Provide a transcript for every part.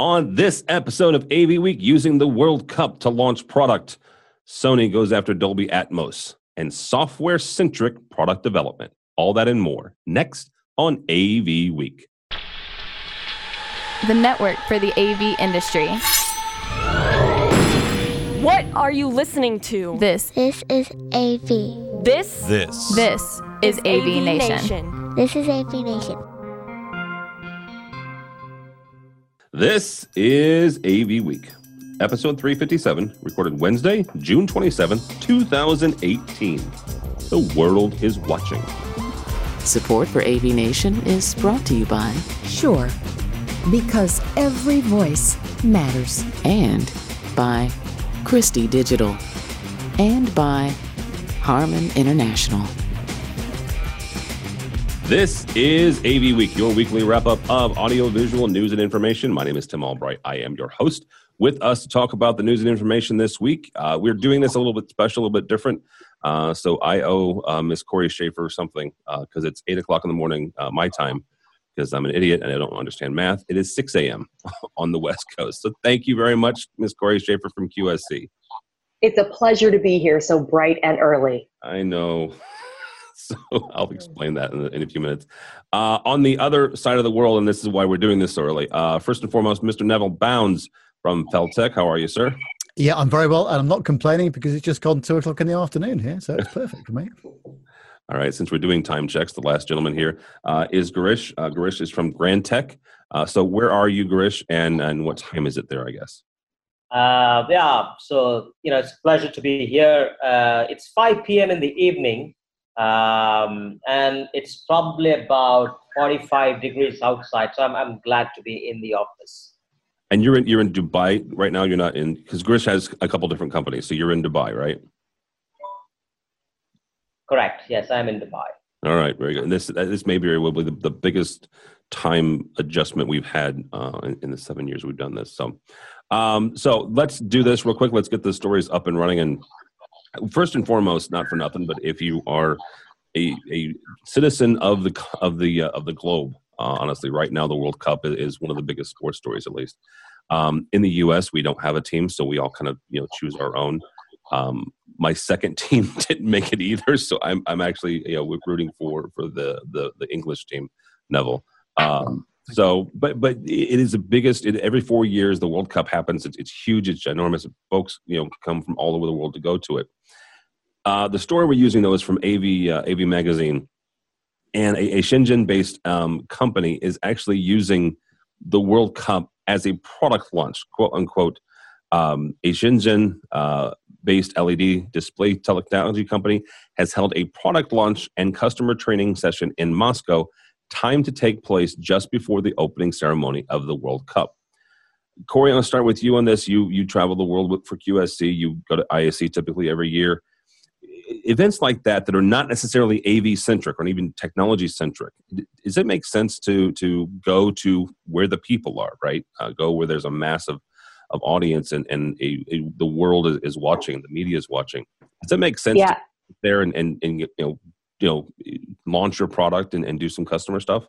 On this episode of AV Week, using the World Cup to launch product, Sony goes after Dolby Atmos and software centric product development. All that and more next on AV Week. The network for the AV industry. What are you listening to? This, This is AV. This This. this is AV, Nation. This is AV Nation. This is AV Week, episode 357, recorded Wednesday, June 27th, 2018. The world is watching. Support for AV Nation is brought to you by Shure, because every voice matters. and by Christie Digital and by Harman International. This is AV Week, your weekly wrap up of audiovisual news and information. My name is Tim Albright. I am your host. With us to talk about the news and information this week, uh, we're doing this a little bit special, a little bit different. Uh, so I owe uh, Miss Corey Schaefer something because it's eight o'clock in the morning uh, my time because I'm an idiot and I don't understand math. It is 6 a.m. on the West Coast. So thank you very much, Miss Corey Schaefer from QSC. It's a pleasure to be here so bright and early. I know. So I'll explain that in, in a few minutes. Uh, on the other side of the world, and this is why we're doing this so early. Uh, first and foremost, Mr. Neville Bounds from Feltech. How are you, sir? Yeah, I'm very well, and I'm not complaining because it's just gone two o'clock in the afternoon here, so it's perfect for me. All right. Since we're doing time checks, the last gentleman here uh, is Girish. Uh, Girish is from Granteq. Uh, so where are you, Girish, and and what time is it there? I guess. Uh, yeah, so you know, it's a pleasure to be here. Uh, it's 5 p.m. in the evening, um, and it's probably about 45 degrees outside. So I'm, I'm glad to be in the office. And you're in you're in Dubai right now. You're not in because Girish has a couple different companies. So you're in Dubai, right? Correct. Yes, I'm in Dubai. All right, very good. And this this may be will be the, the biggest time adjustment we've had uh, in, in the seven years we've done this. So, um, so let's do this real quick. Let's get the stories up and running. And first and foremost, not for nothing, but if you are a, a citizen of the of the uh, of the globe, uh, honestly, right now the World Cup is, one of the biggest sports stories, at least. Um, in the U.S., we don't have a team, so we all kind of you know choose our own. Um, my second team didn't make it either, so I'm I'm actually you know we're rooting for for the the, the English team, Neville. Um, so, but but it is the biggest. It, every four years, the World Cup happens. It's, it's huge. It's ginormous. Folks, you know, come from all over the world to go to it. Uh, the story we're using though is from AV uh, AV Magazine, and a, a Shenzhen-based um, company is actually using the World Cup as a product launch, quote unquote. Um, a Shenzhen uh, based LED display technology company has held a product launch and customer training session in Moscow, timed to take place just before the opening ceremony of the World Cup. Corey, I'm going to start with you on this. You you travel the world with, for QSC. You go to ISC typically every year. Events like that that are not necessarily AV centric or even technology centric. Does it make sense to to go to where the people are? Right, uh, go where there's a massive of audience and and a, a, the world is, is watching, the media is watching. Does that make sense? Yeah. There and, and and you know you know launch your product and, and do some customer stuff.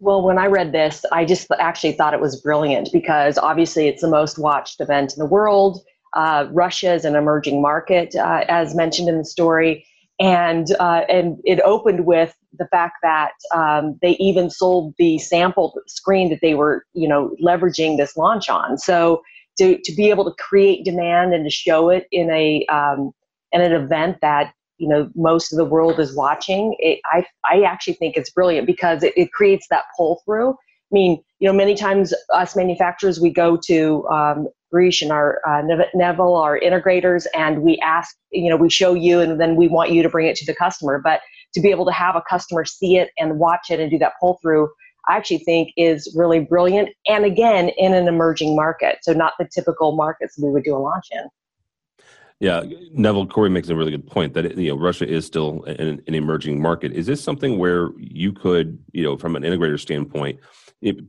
Well, when I read this, I just actually thought it was brilliant because obviously it's the most watched event in the world. Uh, Russia is an emerging market, uh, as mentioned in the story, and uh, and it opened with the fact that um, they even sold the sample screen that they were, you know, leveraging this launch on. So to to be able to create demand and to show it in a um, in an event that you know most of the world is watching it, i i actually think it's brilliant because it, it creates that pull through i mean you know many times us manufacturers we go to um, Girish and our uh, Neville, our integrators, and we ask, you know, we show you, and then we want you to bring it to the customer. But to be able to have a customer see it and watch it and do that pull through, I actually think is really brilliant. And again, in an emerging market, so not the typical markets we would do a launch in. Yeah, Neville Corey makes a really good point that you know Russia is still an, an, emerging market. Is this something where you could, you know, from an integrator standpoint,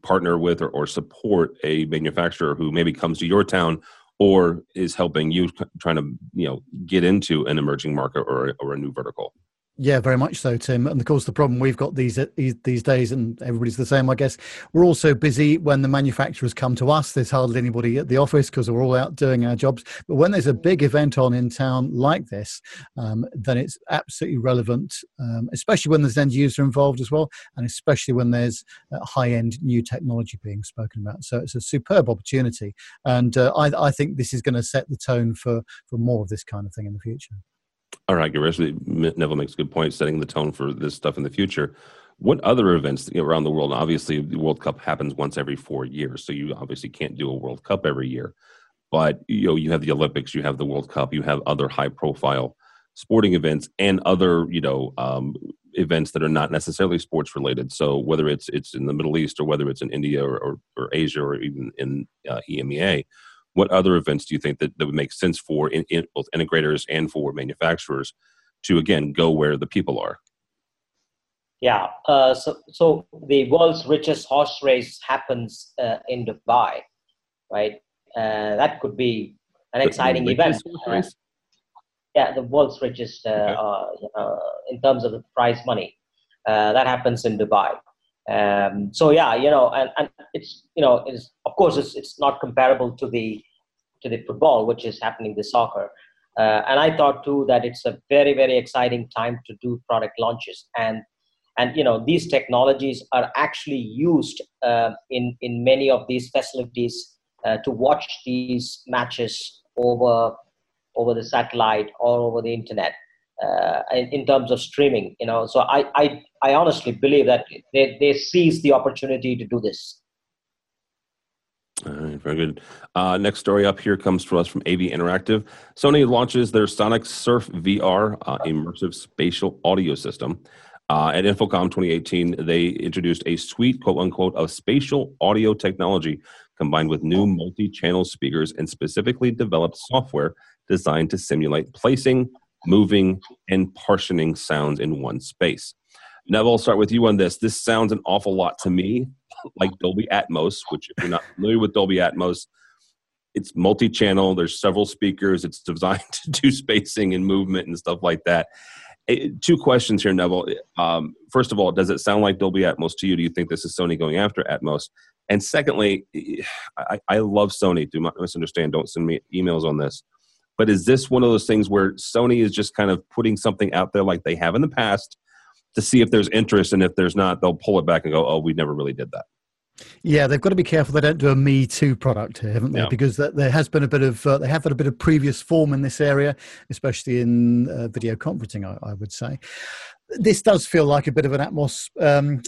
partner with or, or support a manufacturer who maybe comes to your town or is helping you trying to, you know, get into an emerging market or or a new vertical? Yeah, very much so, Tim. And of course, the problem we've got these these days, and everybody's the same, I guess. We're all so busy when the manufacturers come to us. There's hardly anybody at the office because we're all out doing our jobs. But when there's a big event on in town like this, um, then it's absolutely relevant, um, especially when there's end user involved as well, and especially when there's uh, high end new technology being spoken about. So it's a superb opportunity, and uh, I, I think this is going to set the tone for for more of this kind of thing in the future. All right, Girish, Neville makes a good point, setting the tone for this stuff in the future. What other events around the world? Obviously, the World Cup happens once every four years, so you obviously can't do a World Cup every year. But you know, you have the Olympics, you have the World Cup, you have other high-profile sporting events, and other you know um, events that are not necessarily sports related. So whether it's it's in the Middle East or whether it's in India or, or, or Asia or even in uh, EMEA, what other events do you think that, that would make sense for in, in both integrators and for manufacturers to again go where the people are? Yeah uh, so so the world's richest horse race happens uh, in dubai right? Uh, that could be an exciting event. uh, yeah the world's richest uh, okay. Uh, in terms of the prize money. That happens in dubai um, so yeah, you know, and, and it's you know, it's of course it's it's not comparable to the to the football, which is happening the soccer. Uh, and I thought too that it's a very very exciting time to do product launches and and you know these technologies are actually used uh, in in many of these facilities uh, to watch these matches over over the satellite or over the internet uh, in, terms of streaming you know so I, I i honestly believe that they they seize the opportunity to do this all right, very good. Uh, next story up here comes to us from AV Interactive. Sony launches their Sonic Surf VR uh, immersive spatial audio system. Uh, at InfoComm 2018, they introduced a suite, quote unquote, of spatial audio technology combined with new multi channel speakers and specifically developed software designed to simulate placing, moving, and partitioning sounds in one space. Neville, I'll start with you on this. This sounds an awful lot to me like Dolby Atmos, which if you're not familiar with Dolby Atmos, it's multi-channel. There's several speakers. It's designed to do spacing and movement and stuff like that. Eh, two questions here, Neville. Um, first of all, does it sound like Dolby Atmos to you? Do you think this is Sony going after Atmos? And secondly, eh, I, I love Sony. Do not misunderstand. Don't send me emails on this. But is this one of those things where Sony is just kind of putting something out there like they have in the past to see if there's interest, and if there's not, they'll pull it back and go, "Oh, we never really did that." Yeah, they've got to be careful they don't do a Me Too product here, haven't they? Yeah. Because there has been a bit of uh, they have had a bit of previous form in this area, especially in uh, video conferencing. I, I, would say this does feel like a bit of an Atmos um,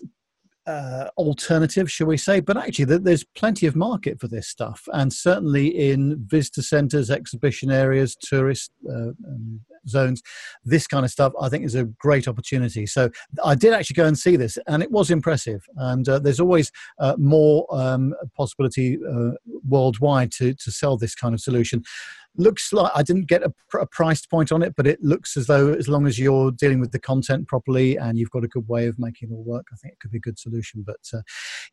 uh, alternative, shall we say? But actually, there's plenty of market for this stuff, and certainly in visitor centres, exhibition areas, tourist uh, um, zones, this kind of stuff, I think is a great opportunity. So I did actually go and see this, and it was impressive. And uh, there's always uh, more um, possibility uh, worldwide to to sell this kind of solution looks like I didn't get a, a, price point on it, but it looks as though as long as you're dealing with the content properly and you've got a good way of making it all work, I think it could be a good solution. But uh,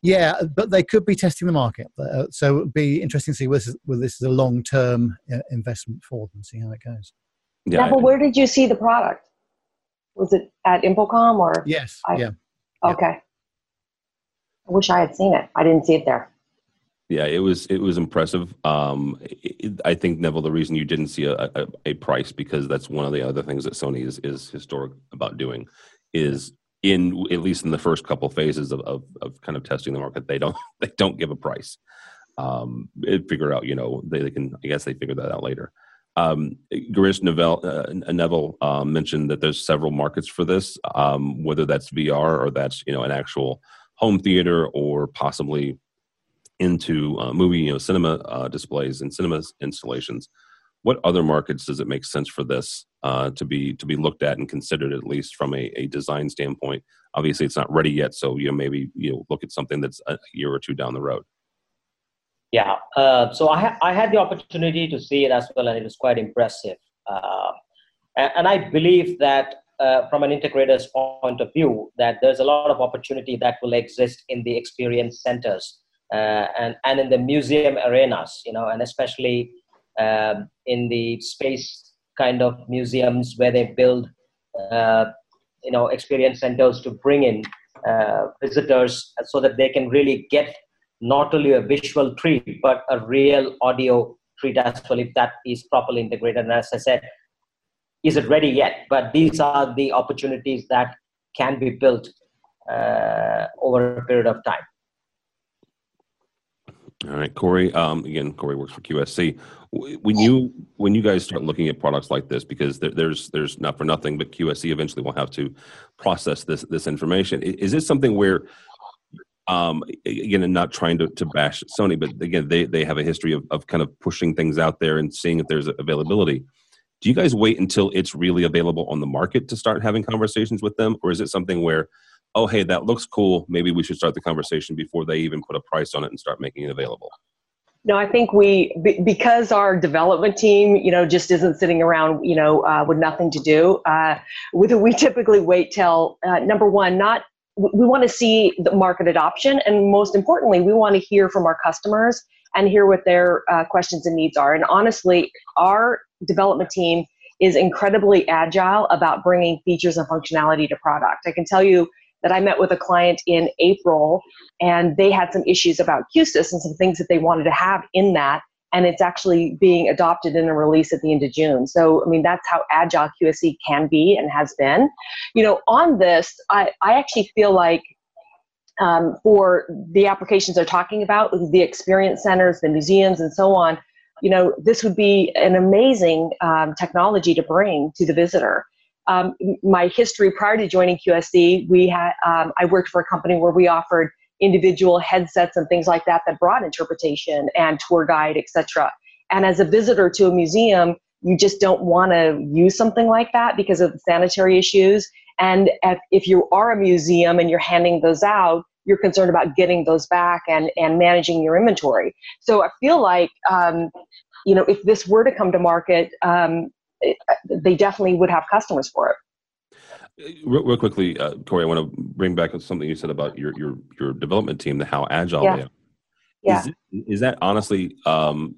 yeah, but they could be testing the market, uh, so it would be interesting to see whether, whether this is a long term uh, investment for them, see how it goes. Yeah, yeah, but where did you see the product? Was it at InfoComm or? Yes. I, yeah. Okay. Yeah. I wish I had seen it. I didn't see it there yeah, it was it was impressive. Um, it, I think Neville, the reason you didn't see a, a, a, price because that's one of the other things that Sony is is historic about doing is in at least in the first couple phases of, of, of kind of testing the market, they don't they don't give a price. Um, it figure out, you know, they, they can. I guess they figure that out later. Um, Girish Neville, uh, Neville um, mentioned that there's several markets for this, um, whether that's VR or that's you know an actual home theater or possibly into uh, movie, you know, cinema uh, displays and cinema installations. What other markets does it make sense for this uh, to be to be looked at and considered at least from a, a design standpoint? Obviously, it's not ready yet, so you know maybe you know look at something that's a year or two down the road. Yeah, uh, so I, ha- I had the opportunity to see it as well, and it was quite impressive. Uh, and, and, I believe that uh, from an integrator's point of view, that there's a lot of opportunity that will exist in the experience centers uh, and and in the museum arenas, you know, and especially um, in the space kind of museums where they build uh, you know experience centers to bring in uh, visitors so that they can really get not only a visual treat but a real audio treat as well if that is properly integrated and as i said is it ready yet but these are the opportunities that can be built uh, over a period of time all right, Corey. Um, again, Corey works for QSC. When you when you guys start looking at products like this, because there, there's there's not for nothing, but QSC eventually will have to process this this information. Is this something where, um, again, and not trying to, to bash Sony, but again, they they have a history of, of kind of pushing things out there and seeing if there's availability. Do you guys wait until it's really available on the market to start having conversations with them, or is it something where oh, hey, that looks cool. Maybe we should start the conversation before they even put a price on it and start making it available. No, I think we because our development team, you know, just isn't sitting around, you know, uh, with nothing to do. Uh, we, we typically wait till uh, number one, not we want to see the market adoption, and most importantly, we want to hear from our customers and hear what their uh, questions and needs are. And honestly, our development team is incredibly agile about bringing features and functionality to product. I can tell you that I met with a client in April and they had some issues about QSYS and some things that they wanted to have in that. And it's actually being adopted in a release at the end of June. So, I mean, that's how agile QSC can be and has been. You know, on this, I, I actually feel like um, for the applications they're talking about, the experience centers, the museums, and so on, you know, this would be an amazing um, technology to bring to the visitor um, my history prior to joining QSC, we had um, I worked for a company where we offered individual headsets and things like that that brought interpretation and tour guide, etc. And as a visitor to a museum, you just don't want to use something like that because of the sanitary issues. And if, if you are a museum and you're handing those out, you're concerned about getting those back and, and managing your inventory. So I feel like, um, you know, if this were to come to market, um, they definitely would have customers for it. Real, real quickly, uh, Corey, I want to bring back something you said about your your your development team, the how agile yeah. they are. Yeah. Is, is that honestly um,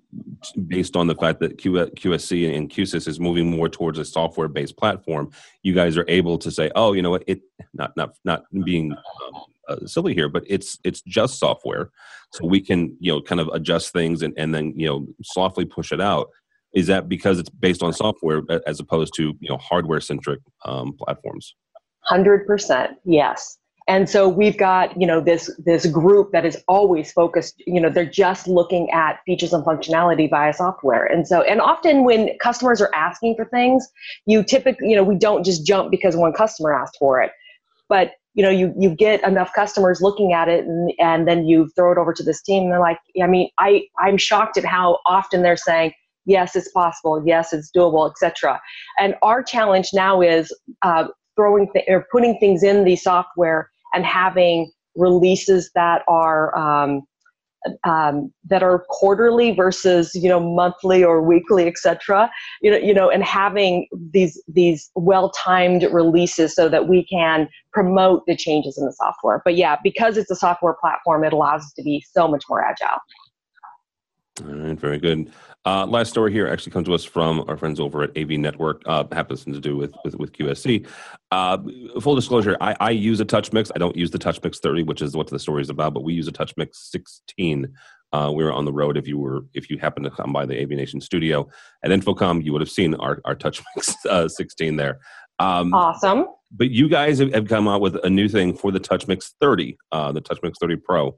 based on the fact that Q, QSC and QSYS is moving more towards a software-based platform? You guys are able to say, "Oh, you know what? It not not not being um, uh, silly here, but it's it's just software, so we can you know kind of adjust things and and then you know softly push it out." Is that because it's based on software as opposed to you know hardware centric um, platforms? 100% yes. And so we've got you know this this group that is always focused you know they're just looking at features and functionality via software. And so and often when customers are asking for things you typically you know we don't just jump because one customer asked for it. But you know you you get enough customers looking at it and, and then you throw it over to this team and they're like i mean i i'm shocked at how often they're saying yes it's possible. Yes it's doable etc and our challenge now is uh, throwing th- or putting things in the software and having releases that are um, um, that are quarterly versus you know monthly or weekly etc you know you know and having these these well timed releases so that we can promote the changes in the software. But yeah because it's a software platform it allows us to be so much more agile all right, very good. Uh, last story here actually comes to us from our friends over at AV Network. Uh, happens to do with with, with QSC. Uh, full disclosure: I, I use a TouchMix. I don't use the TouchMix 30, which is what the story is about. But we use a TouchMix 16. Uh, we were on the road. If you were, if you happened to come by the AV Nation studio at InfoComm, you would have seen our our TouchMix uh, 16 there. Um, awesome. But you guys have, have, come out with a new thing for the TouchMix 30, uh, the TouchMix 30 Pro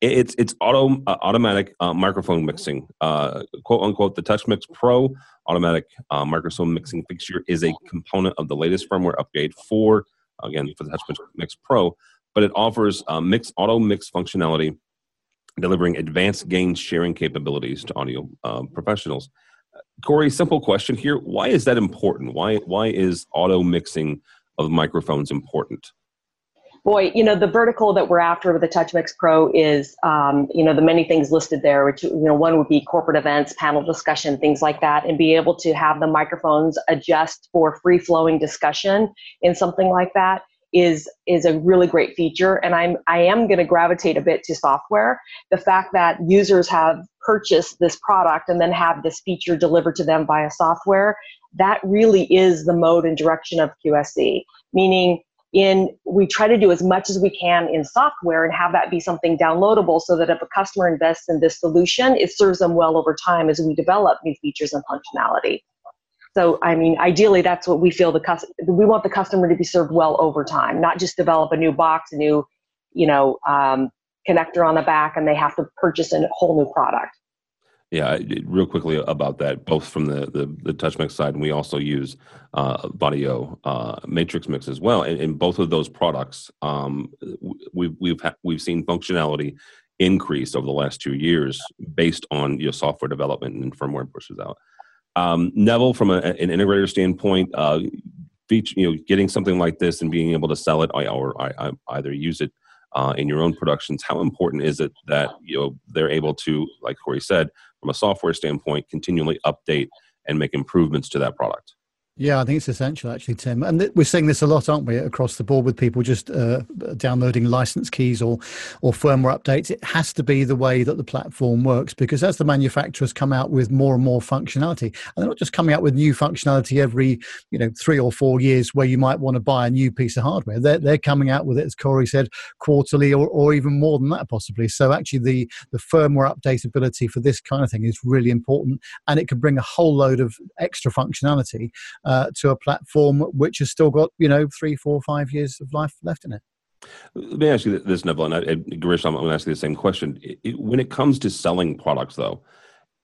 it's it's auto uh, automatic uh, microphone mixing, uh, quote unquote. The TouchMix Pro automatic uh, microphone mixing fixture is a component of the latest firmware upgrade for again for the TouchMix Pro, but it offers uh, mix auto mix functionality, delivering advanced gain sharing capabilities to audio uh, professionals. Corey, simple question here: Why is that important? Why why is auto mixing of microphones important? Boy, you know, the vertical that we're after with the TouchMix Pro is, um, you know, the many things listed there, which, you know, one would be corporate events, panel discussion, things like that, and be able to have the microphones adjust for free flowing discussion in something like that is is a really great feature. And i'm i am going to gravitate a bit to software. The fact that users have purchased this product and then have this feature delivered to them via software that really is the mode and direction of QSC, meaning in we try to do as much as we can in software and have that be something downloadable so that if a customer invests in this solution, it serves them well over time as we develop new features and functionality. So, I mean, ideally, that's what we feel the customer, we want the customer to be served well over time, not just develop a new box, a new, you know, um, connector on the back, and they have to purchase a whole new product. Yeah, real quickly about that, both from the the, the TouchMix side, and we also use uh, uh, Matrix Mix as well. And in both of those products, um, we've we've ha- we've seen functionality increase over the last two years based on your software development and firmware pushes out. Um, Neville, from a, an integrator standpoint, uh, feature, you know, getting something like this and being able to sell it or, or either use it uh, in your own productions, how important is it that you know they're able to, like Corey said, from a software standpoint, continually update and make improvements to that product? Yeah, I think it's essential actually, Tim. And th- we're seeing this a lot, aren't we, across the board with people just uh, downloading license keys or or firmware updates. It has to be the way that the platform works because as the manufacturers come out with more and more functionality, and they're not just coming out with new functionality every you know three or four years where you might want to buy a new piece of hardware. They're they're coming out with it, as Corey said, quarterly or, or even more than that possibly. So actually, the the firmware updatability for this kind of thing is really important, and it can bring a whole load of extra functionality uh, to a platform which has still got you know three, four, five years of life left in it. Let me ask you this, Neville, and I, Girish, I'm going to ask you the same question. It, when it comes to selling products, though,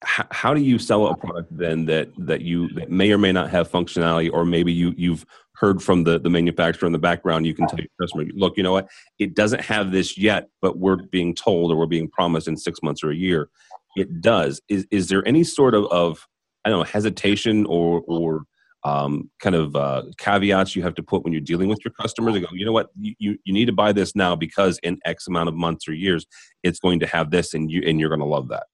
how, how, do you sell a product then that that you that may or may not have functionality, or maybe you you've heard from the the manufacturer in the background? You can tell your customer, look, you know what, it doesn't have this yet, but we're being told or we're being promised in six months or a year, it does. Is is there any sort of of I don't know hesitation or or um, kind of uh, caveats you have to put when you're dealing with your customers. They go, you know what, you, you, you need to buy this now because in X amount of months or years, it's going to have this, and you and you're going to love that.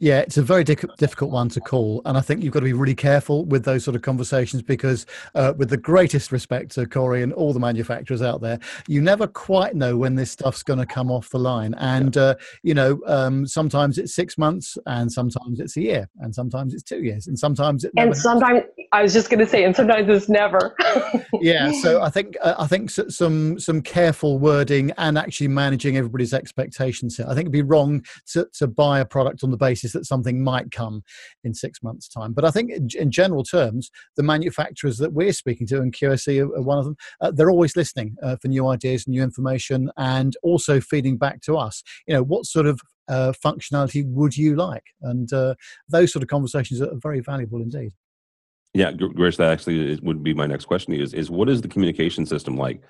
Yeah, it's a very difficult one to call. And I think you've got to be really careful with those sort of conversations because, uh, with the greatest respect to Corey and all the manufacturers out there, you never quite know when this stuff's going to come off the line. And, uh, you know, um, sometimes it's six months and sometimes it's a year and sometimes it's two years and sometimes it. And sometimes, I was just going to say, and sometimes it's never. yeah. So I think, uh, I think some, some careful wording and actually managing everybody's expectations here. I think it'd be wrong to, to buy a product on the basis that something might come in six months' time. But I think, in, general terms, the manufacturers that we're speaking to, and QSC are, one of them, uh, they're always listening uh, for new ideas, new information, and also feeding back to us. You know, what sort of uh, functionality would you like? And uh, those sort of conversations are very valuable indeed. Yeah, Girish, that actually would be my next question. Is is what is the communication system like?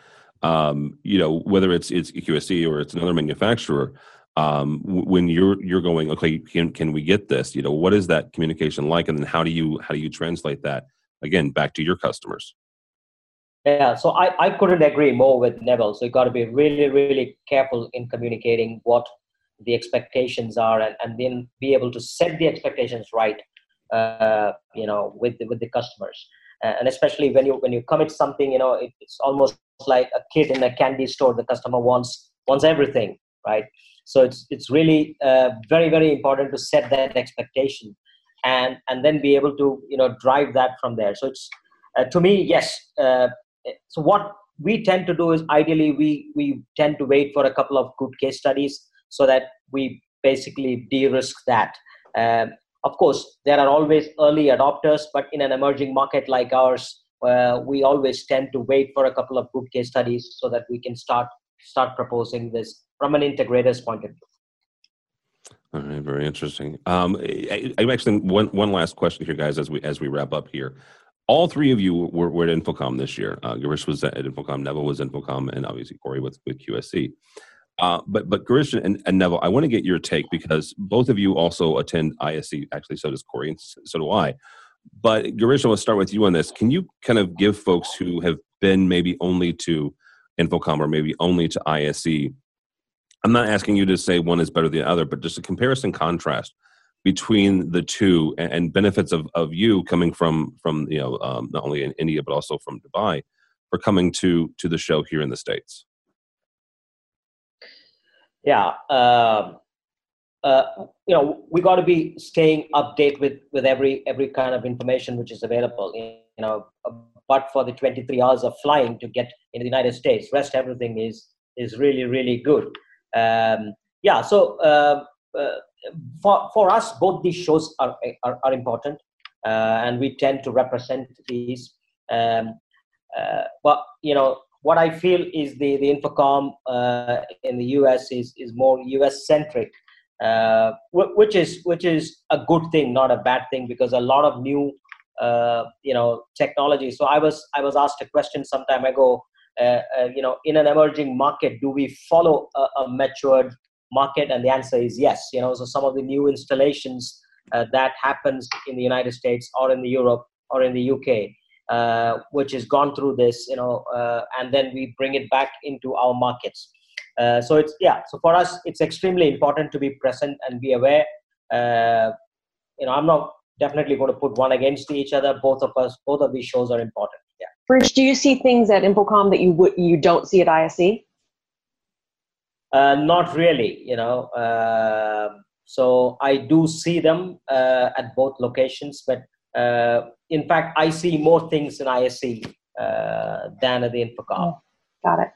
Um, you know, whether it's it's QSC or it's another manufacturer, um, when you're you're going okay can, can we get this? You know what is that communication like? And then how do you how do you translate that again back to your customers? Yeah so i, I couldn't agree more with neville. So you got to be really really careful in communicating what the expectations are and, and then be able to set the expectations right uh, you know with the, with the customers. And especially when you when you commit something you know it, it's almost like a kid in a candy store. The customer wants wants everything right so it's it's really uh, very very important to set that expectation and and then be able to you know drive that from there. So it's uh, to me yes uh, so what we tend to do is ideally we we tend to wait for a couple of good case studies so that we basically de-risk that. Um, of course there are always early adopters but in an emerging market like ours uh, we always tend to wait for a couple of good case studies so that we can start start proposing this from an integrator's point of view. All right, very interesting. Um, I, I actually one one last question here, guys, as we as we wrap up here. All three of you were, were at InfoComm this year. Uh, Girish was at InfoComm, Neville was InfoComm, and obviously Corey with with QSC. Uh, but but Girish and, and, Neville, I want to get your take because both of you also attend ISE. Actually, so does Corey, and so do I. But Girish, I want to start with you on this. Can you kind of give folks who have been maybe only to InfoComm or maybe only to ISE I'm not asking you to say one is better than the other, but just a comparison contrast between the two and, and benefits of, of you coming from from you know um, not only in India but also from Dubai for coming to to the show here in the states. Yeah, um, uh, you know we got to be staying update with with every every kind of information which is available you know but for the 23 hours of flying to get in the united states rest everything is is really really good um, yeah so uh, uh, for for us both these shows are are, are important uh, and we tend to represent these um, uh, but you know what I feel is the the InfoComm uh, in the US is is more US centric, uh, which is which is a good thing, not a bad thing, because a lot of new you know technology. So I was I was asked a question some time ago. Uh, uh, you know, in an emerging market, do we follow a, a, matured market? And the answer is yes. You know, so some of the new installations uh, that happens in the United States or in the Europe or in the UK uh, which has gone through this, you know, uh, and then we bring it back into our markets. Uh, so it's yeah. So for us, it's extremely important to be present and be aware. You know, I'm not definitely going to put one against each other. Both of us, both of these shows are important. Yeah. Rich, do you see things at InfoComm that you would you don't see at ISE? Uh, not really. You know. Uh, so I do see them at both locations, but uh, in fact, I see more things in ISE uh, than at the InfoComm. Oh, got it.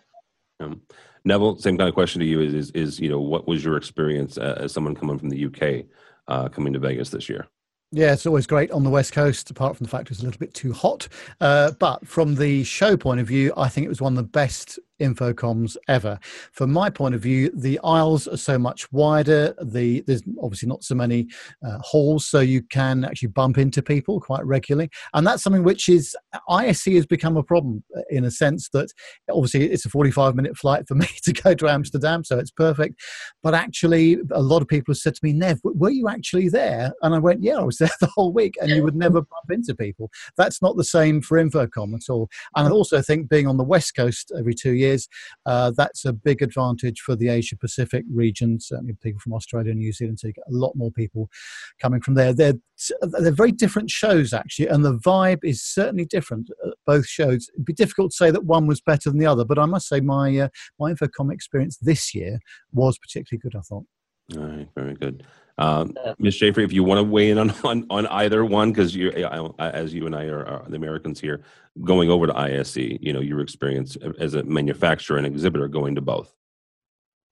Um, Neville, same kind of question to you is, is, is you know, what was your experience uh, as someone coming from the UK uh, coming to Vegas this year? Yeah, it's always great on the West Coast, apart from the fact it was a little bit too hot. Uh, but from the show point of view, I think it was one of the best InfoComms ever. From my point of view, the aisles are so much wider. The there's obviously not so many uh, halls, so you can actually bump into people quite regularly, and that's something which is ISE has become a problem uh, in a sense that obviously it's a 45 minute flight for me to go to Amsterdam, so it's perfect. But actually, a lot of people have said to me, "Nev, were you actually there?" And I went, "Yeah, I was there the whole week," and you would never bump into people. That's not the same for InfoComm at all. And I also think being on the West Coast every two years years. Uh, that's a big advantage for the Asia Pacific region, certainly people from Australia and New Zealand. So you get a lot more people coming from there. They're, they're very different shows, actually, and the vibe is certainly different. Both shows. It'd be difficult to say that one was better than the other, but I must say my, uh, my InfoComm experience this year was particularly good, I thought. All right, very good. Um, Ms. Schaefer, if you want to weigh in on on, on either one, because you, as you and I are, are, the Americans here, going over to ISE, you know, your experience as a manufacturer and exhibitor going to both.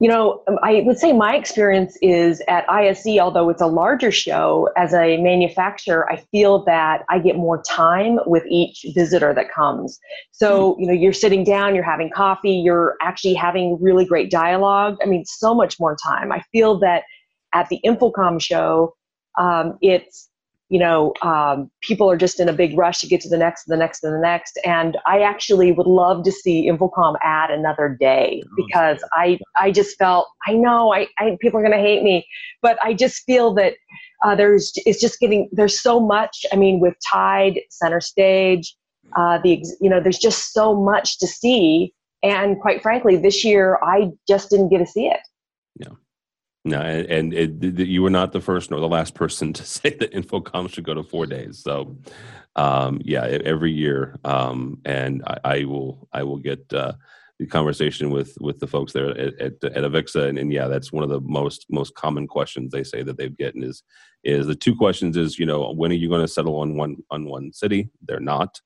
You know, um, I would say my experience is at ISE, although it's a larger show, as a manufacturer, I feel that I get more time with each visitor that comes. So, hmm. you know, you're sitting down, you're having coffee, you're actually having really great dialogue. I mean, so much more time. I feel that at the InfoComm show, um, it's you know um, people are just in a big rush to get to the next, the next, and the next. And I actually would love to see InfoComm add another day because I I just felt I know I, I people are going to hate me, but I just feel that uh, there's it's just getting there's so much. I mean, with Tide Center Stage, uh, the you know there's just so much to see. And quite frankly, this year I just didn't get to see it. No, and, and it, you were not the first nor the last person to say that InfoComm should go to four days. So, um, yeah, every year, um, and I, I, will I will get uh, the conversation with with the folks there at at, at Avixa, and, and, yeah, that's one of the most most common questions they say that they've gotten is is the two questions is you know when are you going to settle on one on one city? They're not.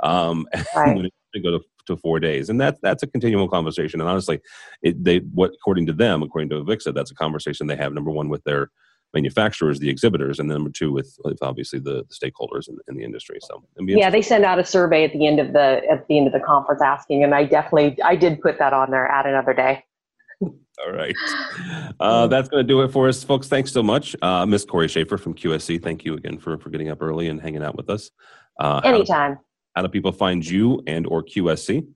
Um, right. to go to to four days, and that's that's a continual conversation. And honestly, it, they what according to them, according to Avixa, that's a conversation they have. Number one with their manufacturers, the exhibitors, and then number two with, with obviously the, the stakeholders in, in, the industry. So yeah, they send out a survey at the end of the at the end of the conference asking, and I definitely I did put that on there. Add another day. All right. Uh, that's going to do it for us, folks. Thanks so much. Uh, Miss Corey Schaefer from QSC, thank you again for, for getting up early and hanging out with us. Uh, Anytime how do people find you and or QSC?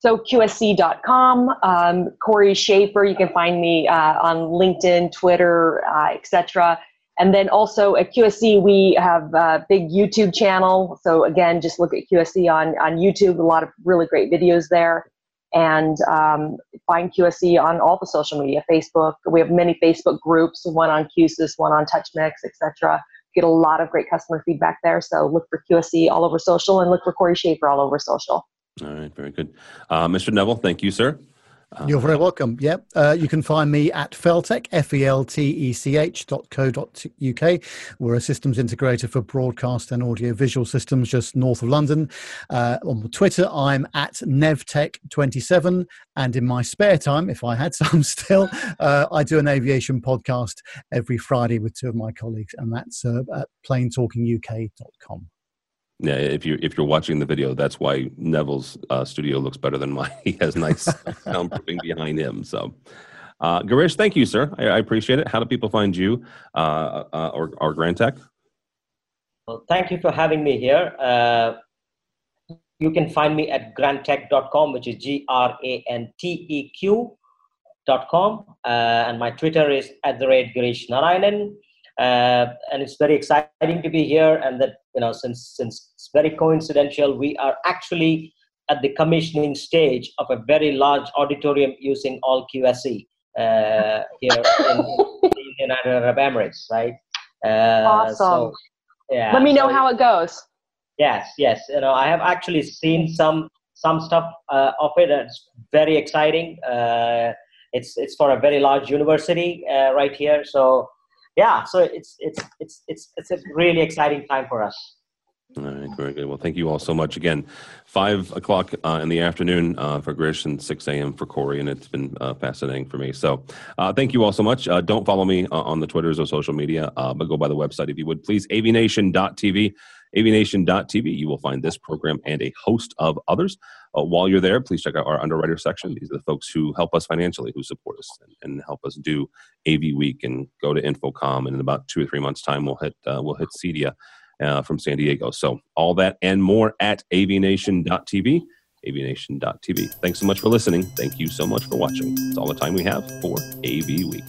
So QSC.com, um, Corey Schaefer, you can find me uh, on LinkedIn, Twitter, uh, etc. And then also at QSC, we have a big YouTube channel. So again, just look at QSC on, on YouTube, a lot of really great videos there. And um, find QSC on all the social media, Facebook. We have many Facebook groups, one on QSYS, one on TouchMix, etc get a lot of great customer feedback there. So look for QSC all over social and look for Corey Schaefer all over social. All right, very good. Uh, Mr. Neville, thank you, sir. Uh, You're very welcome. Yep. Uh, you can find me at Feltech, F E L T E C H dot co dot UK. We're a systems integrator for broadcast and audio visual systems just north of London. Uh, on Twitter, I'm at NevTech27. And in my spare time, if I had some still, uh, I do an aviation podcast every Friday with two of my colleagues, and that's uh, at planetalkinguk.com yeah, if you if you're watching the video, that's why Neville's uh, studio looks better than mine. He has nice soundproofing behind him. So, uh, Girish, thank you, sir. I, I, appreciate it. How do people find you uh, uh, or, or Granteq? Well, thank you for having me here. Uh, you can find me at granteq.com, which is G R A N T E Q.com. Uh, and my Twitter is at the rate Girish Narayanan. Uh, and it's very exciting to be here and that you know since since it's very coincidental we are actually at the commissioning stage of a very large auditorium using all QSC uh, here in, in, the united arab emirates right? Uh, awesome. so, yeah let me know so, how it goes. Yes yes you know i have actually seen some some stuff uh, of it it's very exciting. Uh, it's it's for a very large university uh, right here. So yeah, so it's it's it's it's it's a really exciting time for us. All right, very good. Well, thank you all so much again. Five o'clock uh, in the afternoon uh, for Girish and 6 a.m. for Corey, and it's been uh, fascinating for me. So, uh, thank you all so much. Uh, don't follow me uh, on the Twitters or social media, but go by the website if you would, please. avnation.tv. avnation.tv. You will find this program and a host of others. while you're there, please check out our underwriter section. These are the folks who help us financially, who support us and, and help us do AV Week and go to InfoComm. And in about two or three months' time, we'll hit we'll hit CEDIA uh, from San Diego. So all that and more at avnation.tv. avnation.tv. Thanks so much for listening. Thank you so much for watching. It's all the time we have for AV Week.